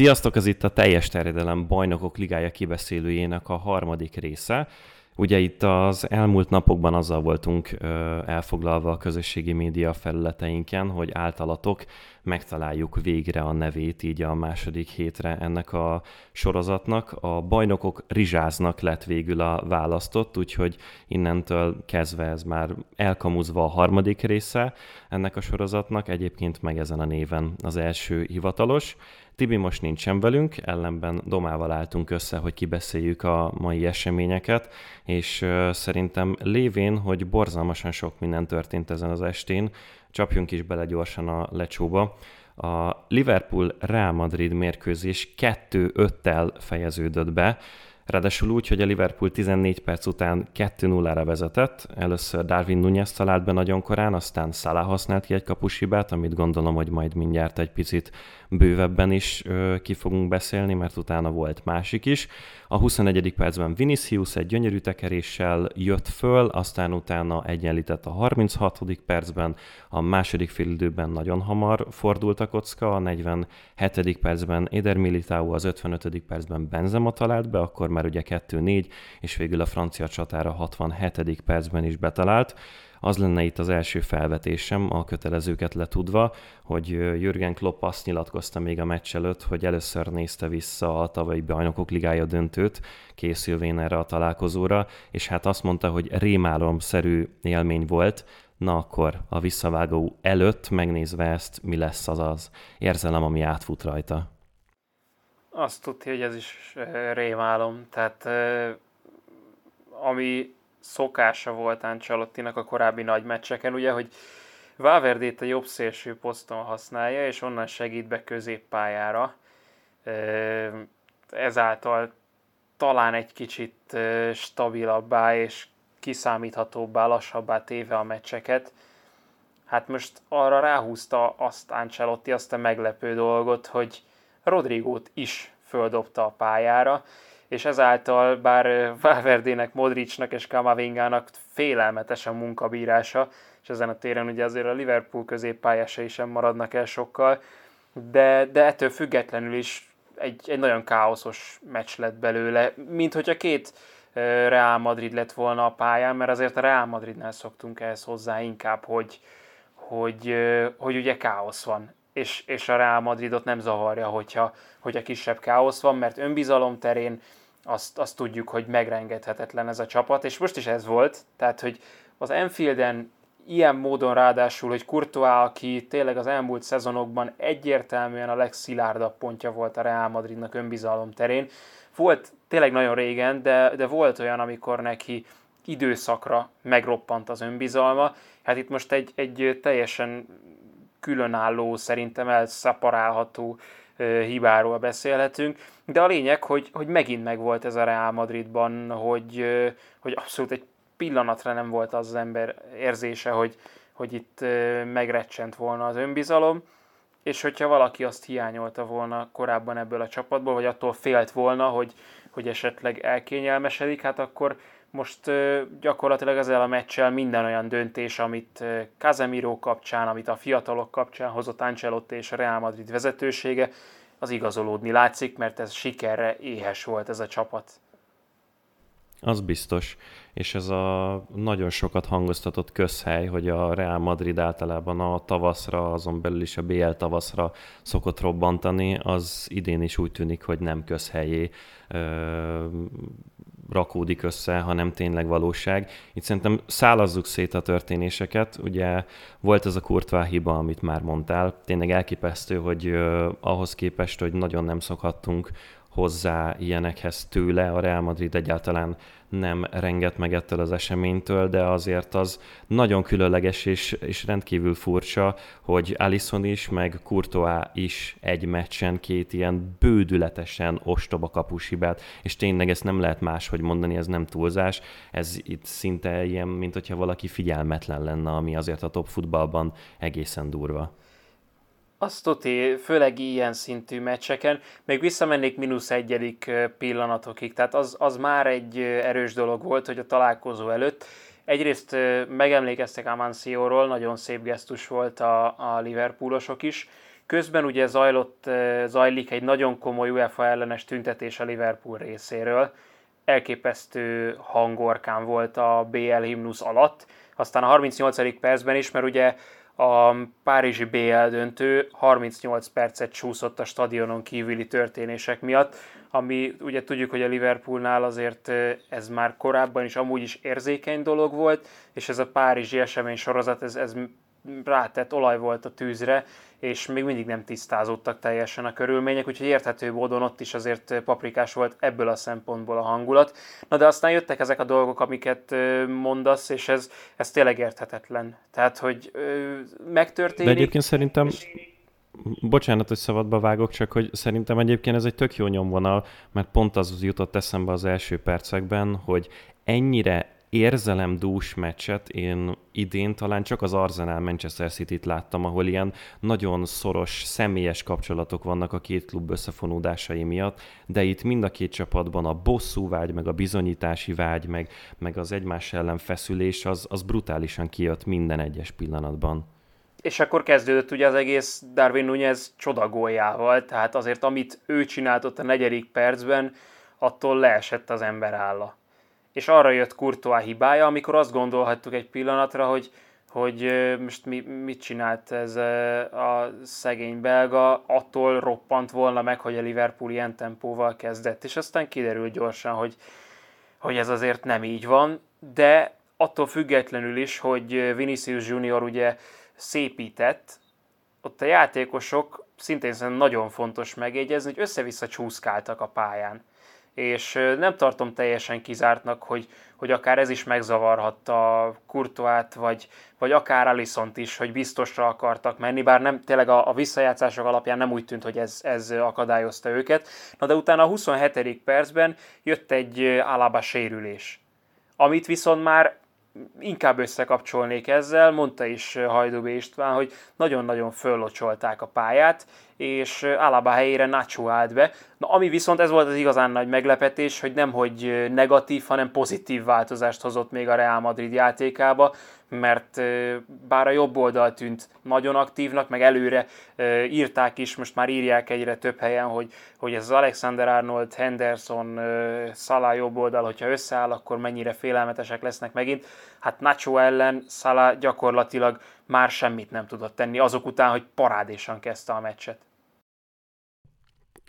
Sziasztok, ez itt a Teljes Terjedelem Bajnokok Ligája kibeszélőjének a harmadik része. Ugye itt az elmúlt napokban azzal voltunk elfoglalva a közösségi média felületeinken, hogy általatok megtaláljuk végre a nevét így a második hétre ennek a sorozatnak. A bajnokok rizsáznak lett végül a választott, úgyhogy innentől kezdve ez már elkamuzva a harmadik része ennek a sorozatnak, egyébként meg ezen a néven az első hivatalos. Tibi most nincsen velünk, ellenben Domával álltunk össze, hogy kibeszéljük a mai eseményeket, és szerintem lévén, hogy borzalmasan sok minden történt ezen az estén, csapjunk is bele gyorsan a lecsóba. A Liverpool-Real Madrid mérkőzés 2-5-tel fejeződött be, Ráadásul úgy, hogy a Liverpool 14 perc után 2-0-ra vezetett. Először Darwin Nunez talált be nagyon korán, aztán Salah használt ki egy kapushibát, amit gondolom, hogy majd mindjárt egy picit bővebben is ö, ki fogunk beszélni, mert utána volt másik is. A 21. percben Vinicius egy gyönyörű tekeréssel jött föl, aztán utána egyenlített a 36. percben, a második félidőben nagyon hamar fordult a kocka, a 47. percben Eder Militao, az 55. percben Benzema talált be, akkor már ugye 2-4, és végül a francia csatára 67. percben is betalált. Az lenne itt az első felvetésem, a kötelezőket letudva, hogy Jürgen Klopp azt nyilatkozta még a meccs előtt, hogy először nézte vissza a tavalyi bajnokok ligája döntőt, készülvén erre a találkozóra, és hát azt mondta, hogy rémálomszerű élmény volt, Na akkor a visszavágó előtt megnézve ezt, mi lesz az az érzelem, ami átfut rajta? Azt tudja, hogy ez is rémálom. Tehát ami szokása volt Ancelottinak a korábbi nagy meccseken, ugye, hogy Valverdét a jobb szélső poszton használja, és onnan segít be középpályára. Ezáltal talán egy kicsit stabilabbá és kiszámíthatóbbá, lassabbá téve a meccseket. Hát most arra ráhúzta azt Ancelotti, azt a meglepő dolgot, hogy Rodrigót is földobta a pályára, és ezáltal bár Valverdének, Modricnak és Kamavingának félelmetes a munkabírása, és ezen a téren ugye azért a Liverpool középpályásai sem maradnak el sokkal, de, de ettől függetlenül is egy, egy nagyon káoszos meccs lett belőle, mint hogyha két Real Madrid lett volna a pályán, mert azért a Real Madridnál szoktunk ehhez hozzá inkább, hogy, hogy, hogy ugye káosz van és, és a Real Madridot nem zavarja, hogyha, hogyha kisebb káosz van, mert önbizalom terén azt, azt tudjuk, hogy megrengethetetlen ez a csapat, és most is ez volt, tehát, hogy az Enfielden ilyen módon ráadásul, hogy Courtois, aki tényleg az elmúlt szezonokban egyértelműen a legszilárdabb pontja volt a Real Madridnak önbizalom terén. Volt tényleg nagyon régen, de, de volt olyan, amikor neki időszakra megroppant az önbizalma. Hát itt most egy, egy teljesen különálló, szerintem elszaparálható hibáról beszélhetünk, de a lényeg, hogy, hogy megint megvolt ez a Real Madridban, hogy, hogy abszolút egy pillanatra nem volt az, az ember érzése, hogy, hogy itt megrecsent volna az önbizalom, és hogyha valaki azt hiányolta volna korábban ebből a csapatból, vagy attól félt volna, hogy, hogy esetleg elkényelmesedik, hát akkor most gyakorlatilag ezzel a meccsel minden olyan döntés, amit Casemiro kapcsán, amit a fiatalok kapcsán hozott Ancelotti és a Real Madrid vezetősége, az igazolódni látszik, mert ez sikerre éhes volt ez a csapat. Az biztos, és ez a nagyon sokat hangoztatott közhely, hogy a Real Madrid általában a tavaszra, azon belül is a BL tavaszra szokott robbantani, az idén is úgy tűnik, hogy nem közhelyé rakódik össze, hanem tényleg valóság. Itt szerintem szálazzuk szét a történéseket. Ugye volt ez a kurtvá hiba, amit már mondtál. Tényleg elképesztő, hogy uh, ahhoz képest, hogy nagyon nem szokhattunk hozzá ilyenekhez tőle. A Real Madrid egyáltalán nem renget meg ettől az eseménytől, de azért az nagyon különleges és, és rendkívül furcsa, hogy Alison is, meg Courtois is egy meccsen két ilyen bődületesen ostoba kapushibát, és tényleg ezt nem lehet máshogy mondani, ez nem túlzás, ez itt szinte ilyen, mint hogyha valaki figyelmetlen lenne, ami azért a top futballban egészen durva. Azt tuti, főleg ilyen szintű meccseken, még visszamennék mínusz egyedik pillanatokig, tehát az, az már egy erős dolog volt, hogy a találkozó előtt. Egyrészt megemlékeztek Amancióról, nagyon szép gesztus volt a, a Liverpoolosok is, közben ugye zajlott, zajlik egy nagyon komoly UEFA ellenes tüntetés a Liverpool részéről, elképesztő hangorkán volt a BL himnusz alatt, aztán a 38. percben is, mert ugye a Párizsi BL döntő 38 percet csúszott a stadionon kívüli történések miatt, ami ugye tudjuk, hogy a Liverpoolnál azért ez már korábban is amúgy is érzékeny dolog volt, és ez a Párizsi esemény sorozat, ez, ez rátett olaj volt a tűzre, és még mindig nem tisztázódtak teljesen a körülmények, úgyhogy érthető módon ott is azért paprikás volt ebből a szempontból a hangulat. Na de aztán jöttek ezek a dolgok, amiket mondasz, és ez, ez tényleg érthetetlen. Tehát, hogy megtörténik... De egyébként szerintem... És... Bocsánat, hogy szabadba vágok, csak hogy szerintem egyébként ez egy tök jó nyomvonal, mert pont az jutott eszembe az első percekben, hogy ennyire érzelemdús meccset én idén talán csak az Arsenal Manchester City-t láttam, ahol ilyen nagyon szoros, személyes kapcsolatok vannak a két klub összefonódásai miatt, de itt mind a két csapatban a bosszú vágy, meg a bizonyítási vágy, meg, meg az egymás ellen feszülés, az, az brutálisan kijött minden egyes pillanatban. És akkor kezdődött ugye az egész Darwin Nunez csodagójával, tehát azért amit ő csinált ott a negyedik percben, attól leesett az ember álla és arra jött Courtois hibája, amikor azt gondolhattuk egy pillanatra, hogy, hogy most mi, mit csinált ez a szegény belga, attól roppant volna meg, hogy a Liverpool ilyen tempóval kezdett, és aztán kiderült gyorsan, hogy, hogy ez azért nem így van, de attól függetlenül is, hogy Vinicius Junior ugye szépített, ott a játékosok szintén nagyon fontos megjegyezni, hogy össze-vissza csúszkáltak a pályán és nem tartom teljesen kizártnak, hogy, hogy akár ez is megzavarhatta Kurtoát, vagy, vagy akár Alisont is, hogy biztosra akartak menni, bár nem tényleg a, a visszajátszások alapján nem úgy tűnt, hogy ez, ez akadályozta őket. Na de utána a 27. percben jött egy Alaba sérülés, amit viszont már inkább összekapcsolnék ezzel, mondta is Hajdubé István, hogy nagyon-nagyon föllocsolták a pályát, és Alaba helyére Nacho állt be. Na, ami viszont ez volt az igazán nagy meglepetés, hogy nem hogy negatív, hanem pozitív változást hozott még a Real Madrid játékába, mert bár a jobb oldal tűnt nagyon aktívnak, meg előre írták is, most már írják egyre több helyen, hogy, hogy ez az Alexander Arnold, Henderson, Salah jobb oldal, hogyha összeáll, akkor mennyire félelmetesek lesznek megint. Hát Nacho ellen Salah gyakorlatilag már semmit nem tudott tenni azok után, hogy parádésan kezdte a meccset.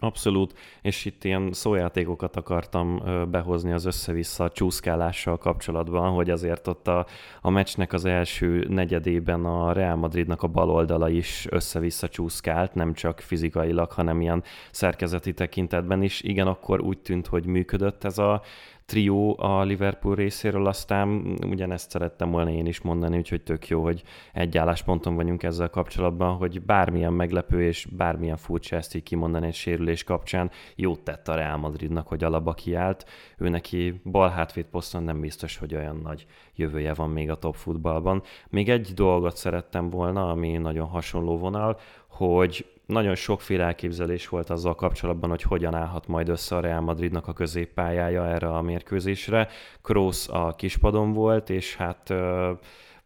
Abszolút, és itt ilyen szójátékokat akartam behozni az össze-vissza csúszkálással kapcsolatban, hogy azért ott a, a meccsnek az első negyedében a Real Madridnak a bal oldala is össze-vissza csúszkált, nem csak fizikailag, hanem ilyen szerkezeti tekintetben is. Igen, akkor úgy tűnt, hogy működött ez a trió a Liverpool részéről, aztán ugyanezt szerettem volna én is mondani, úgyhogy tök jó, hogy egy állásponton vagyunk ezzel kapcsolatban, hogy bármilyen meglepő és bármilyen furcsa ezt így kimondani egy sérülés kapcsán, jót tett a Real Madridnak, hogy alaba kiállt. Ő neki bal hátvéd poszton nem biztos, hogy olyan nagy jövője van még a top futballban. Még egy dolgot szerettem volna, ami nagyon hasonló vonal, hogy nagyon sokféle elképzelés volt azzal kapcsolatban, hogy hogyan állhat majd össze a Real Madridnak a középpályája erre a mérkőzésre. Kroos a kispadon volt, és hát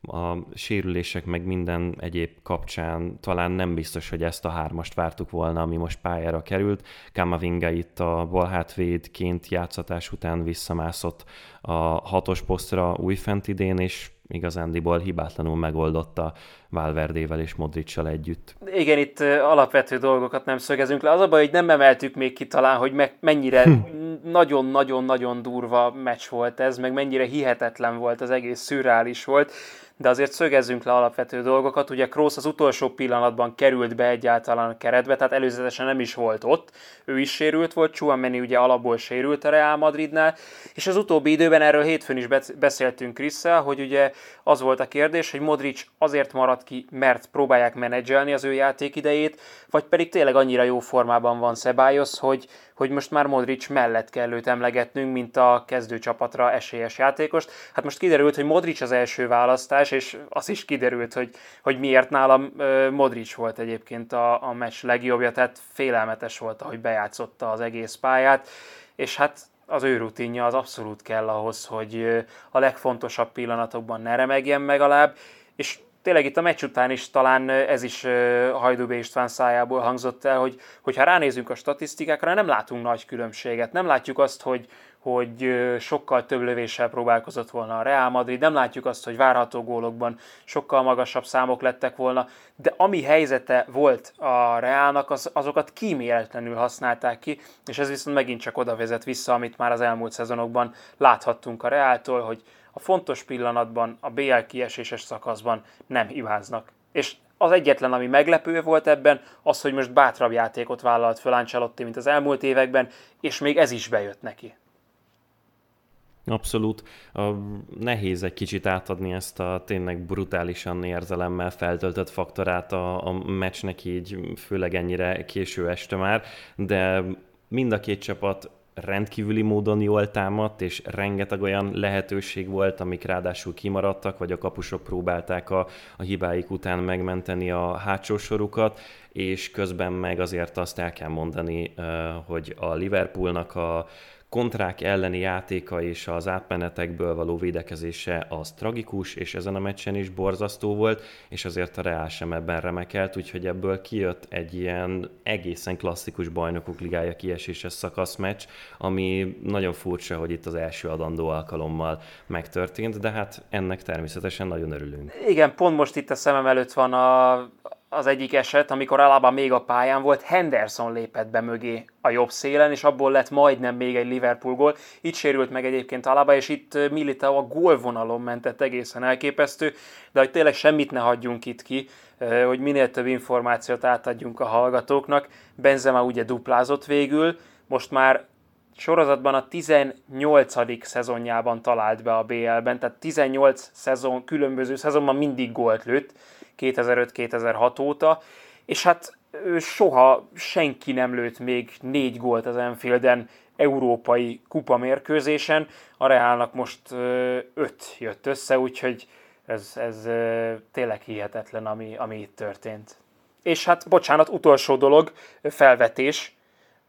a sérülések meg minden egyéb kapcsán talán nem biztos, hogy ezt a hármast vártuk volna, ami most pályára került. Kamavinga itt a balhátvédként játszatás után visszamászott a hatos posztra újfent idén, és igazándiból hibátlanul megoldotta Valverdével és Modricsal együtt. Igen, itt alapvető dolgokat nem szögezünk le. Az a baj, hogy nem emeltük még ki talán, hogy me- mennyire hm. nagyon-nagyon-nagyon durva meccs volt ez, meg mennyire hihetetlen volt, az egész szürreális volt de azért szögezzünk le alapvető dolgokat. Ugye Kroos az utolsó pillanatban került be egyáltalán a keretbe, tehát előzetesen nem is volt ott. Ő is sérült volt, Chouameni ugye alapból sérült a Real Madridnál, és az utóbbi időben erről hétfőn is beszéltünk Krisszel, hogy ugye az volt a kérdés, hogy Modric azért maradt ki, mert próbálják menedzselni az ő játékidejét, vagy pedig tényleg annyira jó formában van Ceballos, hogy, hogy most már Modric mellett kell őt emlegetnünk, mint a kezdőcsapatra esélyes játékost. Hát most kiderült, hogy Modric az első választás, és az is kiderült, hogy, hogy miért nálam Modric volt egyébként a, a meccs legjobbja, tehát félelmetes volt, ahogy bejátszotta az egész pályát, és hát az ő rutinja az abszolút kell ahhoz, hogy a legfontosabb pillanatokban ne remegjen legalább, és tényleg itt a meccs után is talán ez is Hajdubé István szájából hangzott el, hogy, hogy ha ránézünk a statisztikákra, nem látunk nagy különbséget. Nem látjuk azt, hogy, hogy sokkal több lövéssel próbálkozott volna a Real Madrid, nem látjuk azt, hogy várható gólokban sokkal magasabb számok lettek volna, de ami helyzete volt a Realnak, az, azokat kíméletlenül használták ki, és ez viszont megint csak oda vezet vissza, amit már az elmúlt szezonokban láthattunk a Reáltól, hogy a fontos pillanatban, a BL kieséses szakaszban nem hibáznak. És az egyetlen, ami meglepő volt ebben, az, hogy most bátrabb játékot vállalt föl Ancelotti, mint az elmúlt években, és még ez is bejött neki. Abszolút. Nehéz egy kicsit átadni ezt a tényleg brutálisan érzelemmel feltöltött faktorát a, a meccsnek így, főleg ennyire késő este már, de mind a két csapat rendkívüli módon jól támadt, és rengeteg olyan lehetőség volt, amik ráadásul kimaradtak, vagy a kapusok próbálták a, a hibáik után megmenteni a hátsó sorukat, és közben meg azért azt el kell mondani, hogy a Liverpoolnak a kontrák elleni játéka és az átmenetekből való védekezése az tragikus, és ezen a meccsen is borzasztó volt, és azért a Real sem ebben remekelt, úgyhogy ebből kijött egy ilyen egészen klasszikus bajnokok ligája kieséses szakaszmeccs, ami nagyon furcsa, hogy itt az első adandó alkalommal megtörtént, de hát ennek természetesen nagyon örülünk. Igen, pont most itt a szemem előtt van a, az egyik eset, amikor Alaba még a pályán volt, Henderson lépett be mögé a jobb szélen, és abból lett majdnem még egy Liverpool gól. Itt sérült meg egyébként Alaba, és itt Militao a gólvonalon mentett egészen elképesztő, de hogy tényleg semmit ne hagyjunk itt ki, hogy minél több információt átadjunk a hallgatóknak. Benzema ugye duplázott végül, most már sorozatban a 18. szezonjában talált be a BL-ben, tehát 18 szezon, különböző szezonban mindig gólt lőtt, 2005-2006 óta, és hát soha senki nem lőtt még négy gólt az Enfielden európai kupa mérkőzésen, a Realnak most öt jött össze, úgyhogy ez, ez tényleg hihetetlen, ami, ami itt történt. És hát, bocsánat, utolsó dolog, felvetés,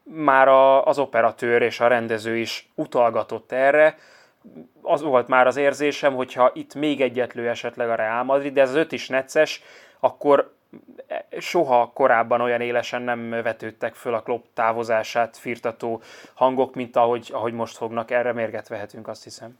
már a, az operatőr és a rendező is utalgatott erre, az volt már az érzésem, hogyha itt még egyet lő esetleg a Real Madrid, de ez az öt is necces, akkor soha korábban olyan élesen nem vetődtek föl a klub távozását firtató hangok, mint ahogy, ahogy most fognak. Erre mérget vehetünk, azt hiszem.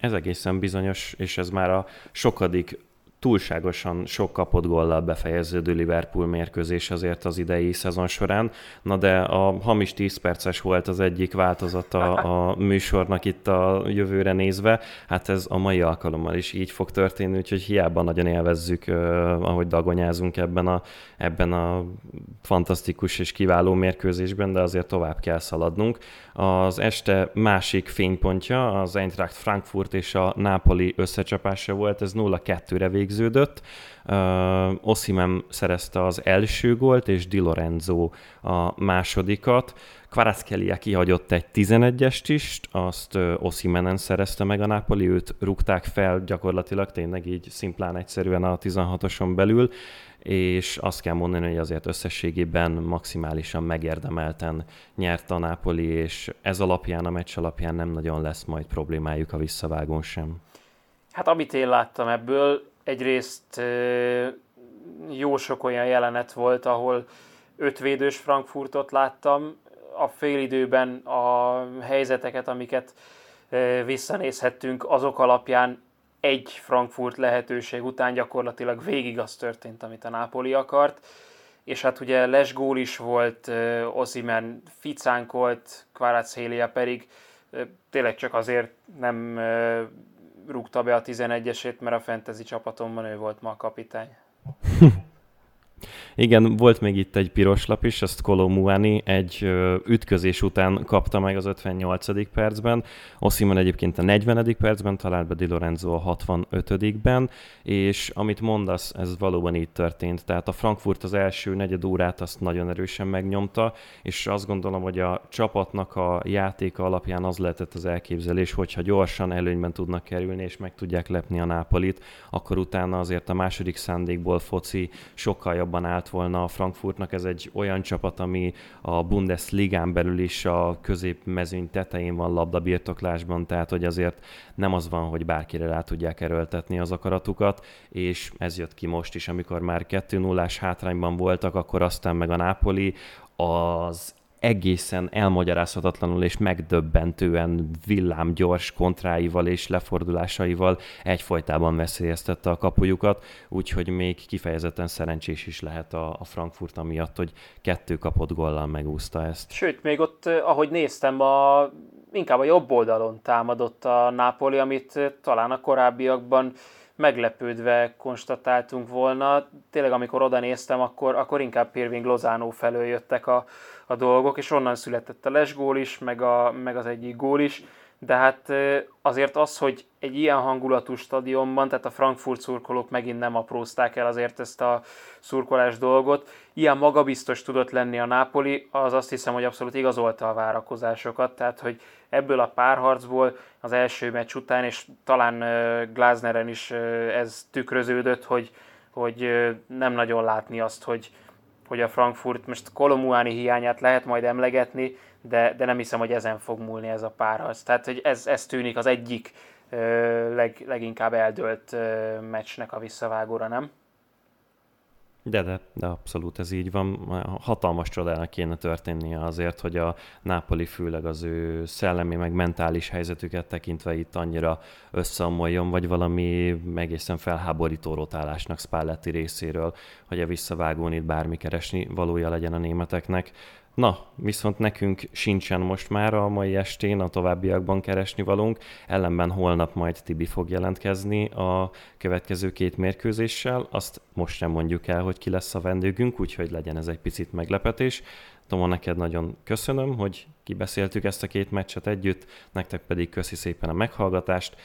Ez egészen bizonyos, és ez már a sokadik túlságosan sok kapott góllal befejeződő Liverpool mérkőzés azért az idei szezon során. Na de a hamis 10 perces volt az egyik változata a műsornak itt a jövőre nézve. Hát ez a mai alkalommal is így fog történni, úgyhogy hiába nagyon élvezzük, ahogy dagonyázunk ebben a, ebben a fantasztikus és kiváló mérkőzésben, de azért tovább kell szaladnunk. Az este másik fénypontja az Eintracht Frankfurt és a Napoli összecsapása volt, ez 0-2-re végződött. Uh, Osimem szerezte az első gólt, és Di Lorenzo a másodikat. Kvaratskhelia kihagyott egy 11-est is, azt uh, Osimenen szerezte meg a Napoli, őt rúgták fel gyakorlatilag tényleg így szimplán egyszerűen a 16-oson belül, és azt kell mondani, hogy azért összességében maximálisan megérdemelten nyert a Napoli, és ez alapján, a meccs alapján nem nagyon lesz majd problémájuk a visszavágón sem. Hát amit én láttam ebből, egyrészt jó sok olyan jelenet volt, ahol ötvédős Frankfurtot láttam, a félidőben a helyzeteket, amiket visszanézhettünk, azok alapján egy Frankfurt lehetőség után gyakorlatilag végig az történt, amit a Napoli akart, és hát ugye lesgól is volt, Ozimen ficánkolt, Kvaratskhelia pedig tényleg csak azért nem rúgta be a 11-esét, mert a fantasy csapatomban ő volt ma a kapitány. Igen, volt még itt egy piros lap is, azt Muani egy ütközés után kapta meg az 58. percben, Osimon egyébként a 40. percben talált be Di Lorenzo a 65. és amit mondasz, ez valóban így történt. Tehát a Frankfurt az első negyed órát azt nagyon erősen megnyomta, és azt gondolom, hogy a csapatnak a játéka alapján az lehetett az elképzelés, hogyha gyorsan előnyben tudnak kerülni, és meg tudják lepni a Nápolit, akkor utána azért a második szándékból foci sokkal jobban állt lett volna a Frankfurtnak. Ez egy olyan csapat, ami a Bundesligán belül is a középmezőny tetején van labdabirtoklásban, tehát hogy azért nem az van, hogy bárkire rá tudják erőltetni az akaratukat, és ez jött ki most is, amikor már 2 0 hátrányban voltak, akkor aztán meg a Napoli az egészen elmagyarázhatatlanul és megdöbbentően villámgyors kontráival és lefordulásaival egyfolytában veszélyeztette a kapujukat, úgyhogy még kifejezetten szerencsés is lehet a, a Frankfurt amiatt, hogy kettő kapott gollal megúszta ezt. Sőt, még ott, eh, ahogy néztem, a, inkább a jobb oldalon támadott a Napoli, amit eh, talán a korábbiakban meglepődve konstatáltunk volna. Tényleg, amikor oda néztem, akkor, akkor inkább Pirving Lozánó felől jöttek a, a dolgok, és onnan született a lesgól is, meg, a, meg az egyik gól is, de hát azért az, hogy egy ilyen hangulatú stadionban, tehát a Frankfurt szurkolók megint nem aprózták el azért ezt a szurkolás dolgot, ilyen magabiztos tudott lenni a Napoli, az azt hiszem, hogy abszolút igazolta a várakozásokat, tehát hogy ebből a párharcból az első meccs után, és talán Glasneren is ez tükröződött, hogy, hogy nem nagyon látni azt, hogy, hogy a Frankfurt most Kolomuáni hiányát lehet majd emlegetni, de, de nem hiszem, hogy ezen fog múlni ez a párharc. Tehát, hogy ez, ez tűnik az egyik leg, leginkább eldölt meccsnek a visszavágóra, nem? De, de, de abszolút ez így van. Hatalmas csodának kéne történnie azért, hogy a Nápoli főleg az ő szellemi meg mentális helyzetüket tekintve itt annyira összeomoljon, vagy valami egészen felháborító rotálásnak Spalletti részéről, hogy a visszavágón itt bármi keresni valója legyen a németeknek. Na, viszont nekünk sincsen most már a mai estén, a továbbiakban keresni valunk, ellenben holnap majd Tibi fog jelentkezni a következő két mérkőzéssel. Azt most sem mondjuk el, hogy ki lesz a vendégünk, úgyhogy legyen ez egy picit meglepetés. Toma, neked nagyon köszönöm, hogy kibeszéltük ezt a két meccset együtt, nektek pedig köszi szépen a meghallgatást.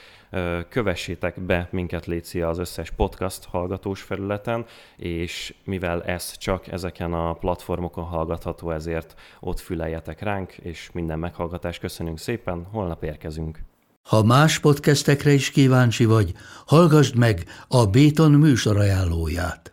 Kövessétek be minket Léci az összes podcast hallgatós felületen, és mivel ez csak ezeken a platformokon hallgatható, ezért ott füleljetek ránk, és minden meghallgatást köszönünk szépen, holnap érkezünk. Ha más podcastekre is kíváncsi vagy, hallgassd meg a Béton műsor ajánlóját.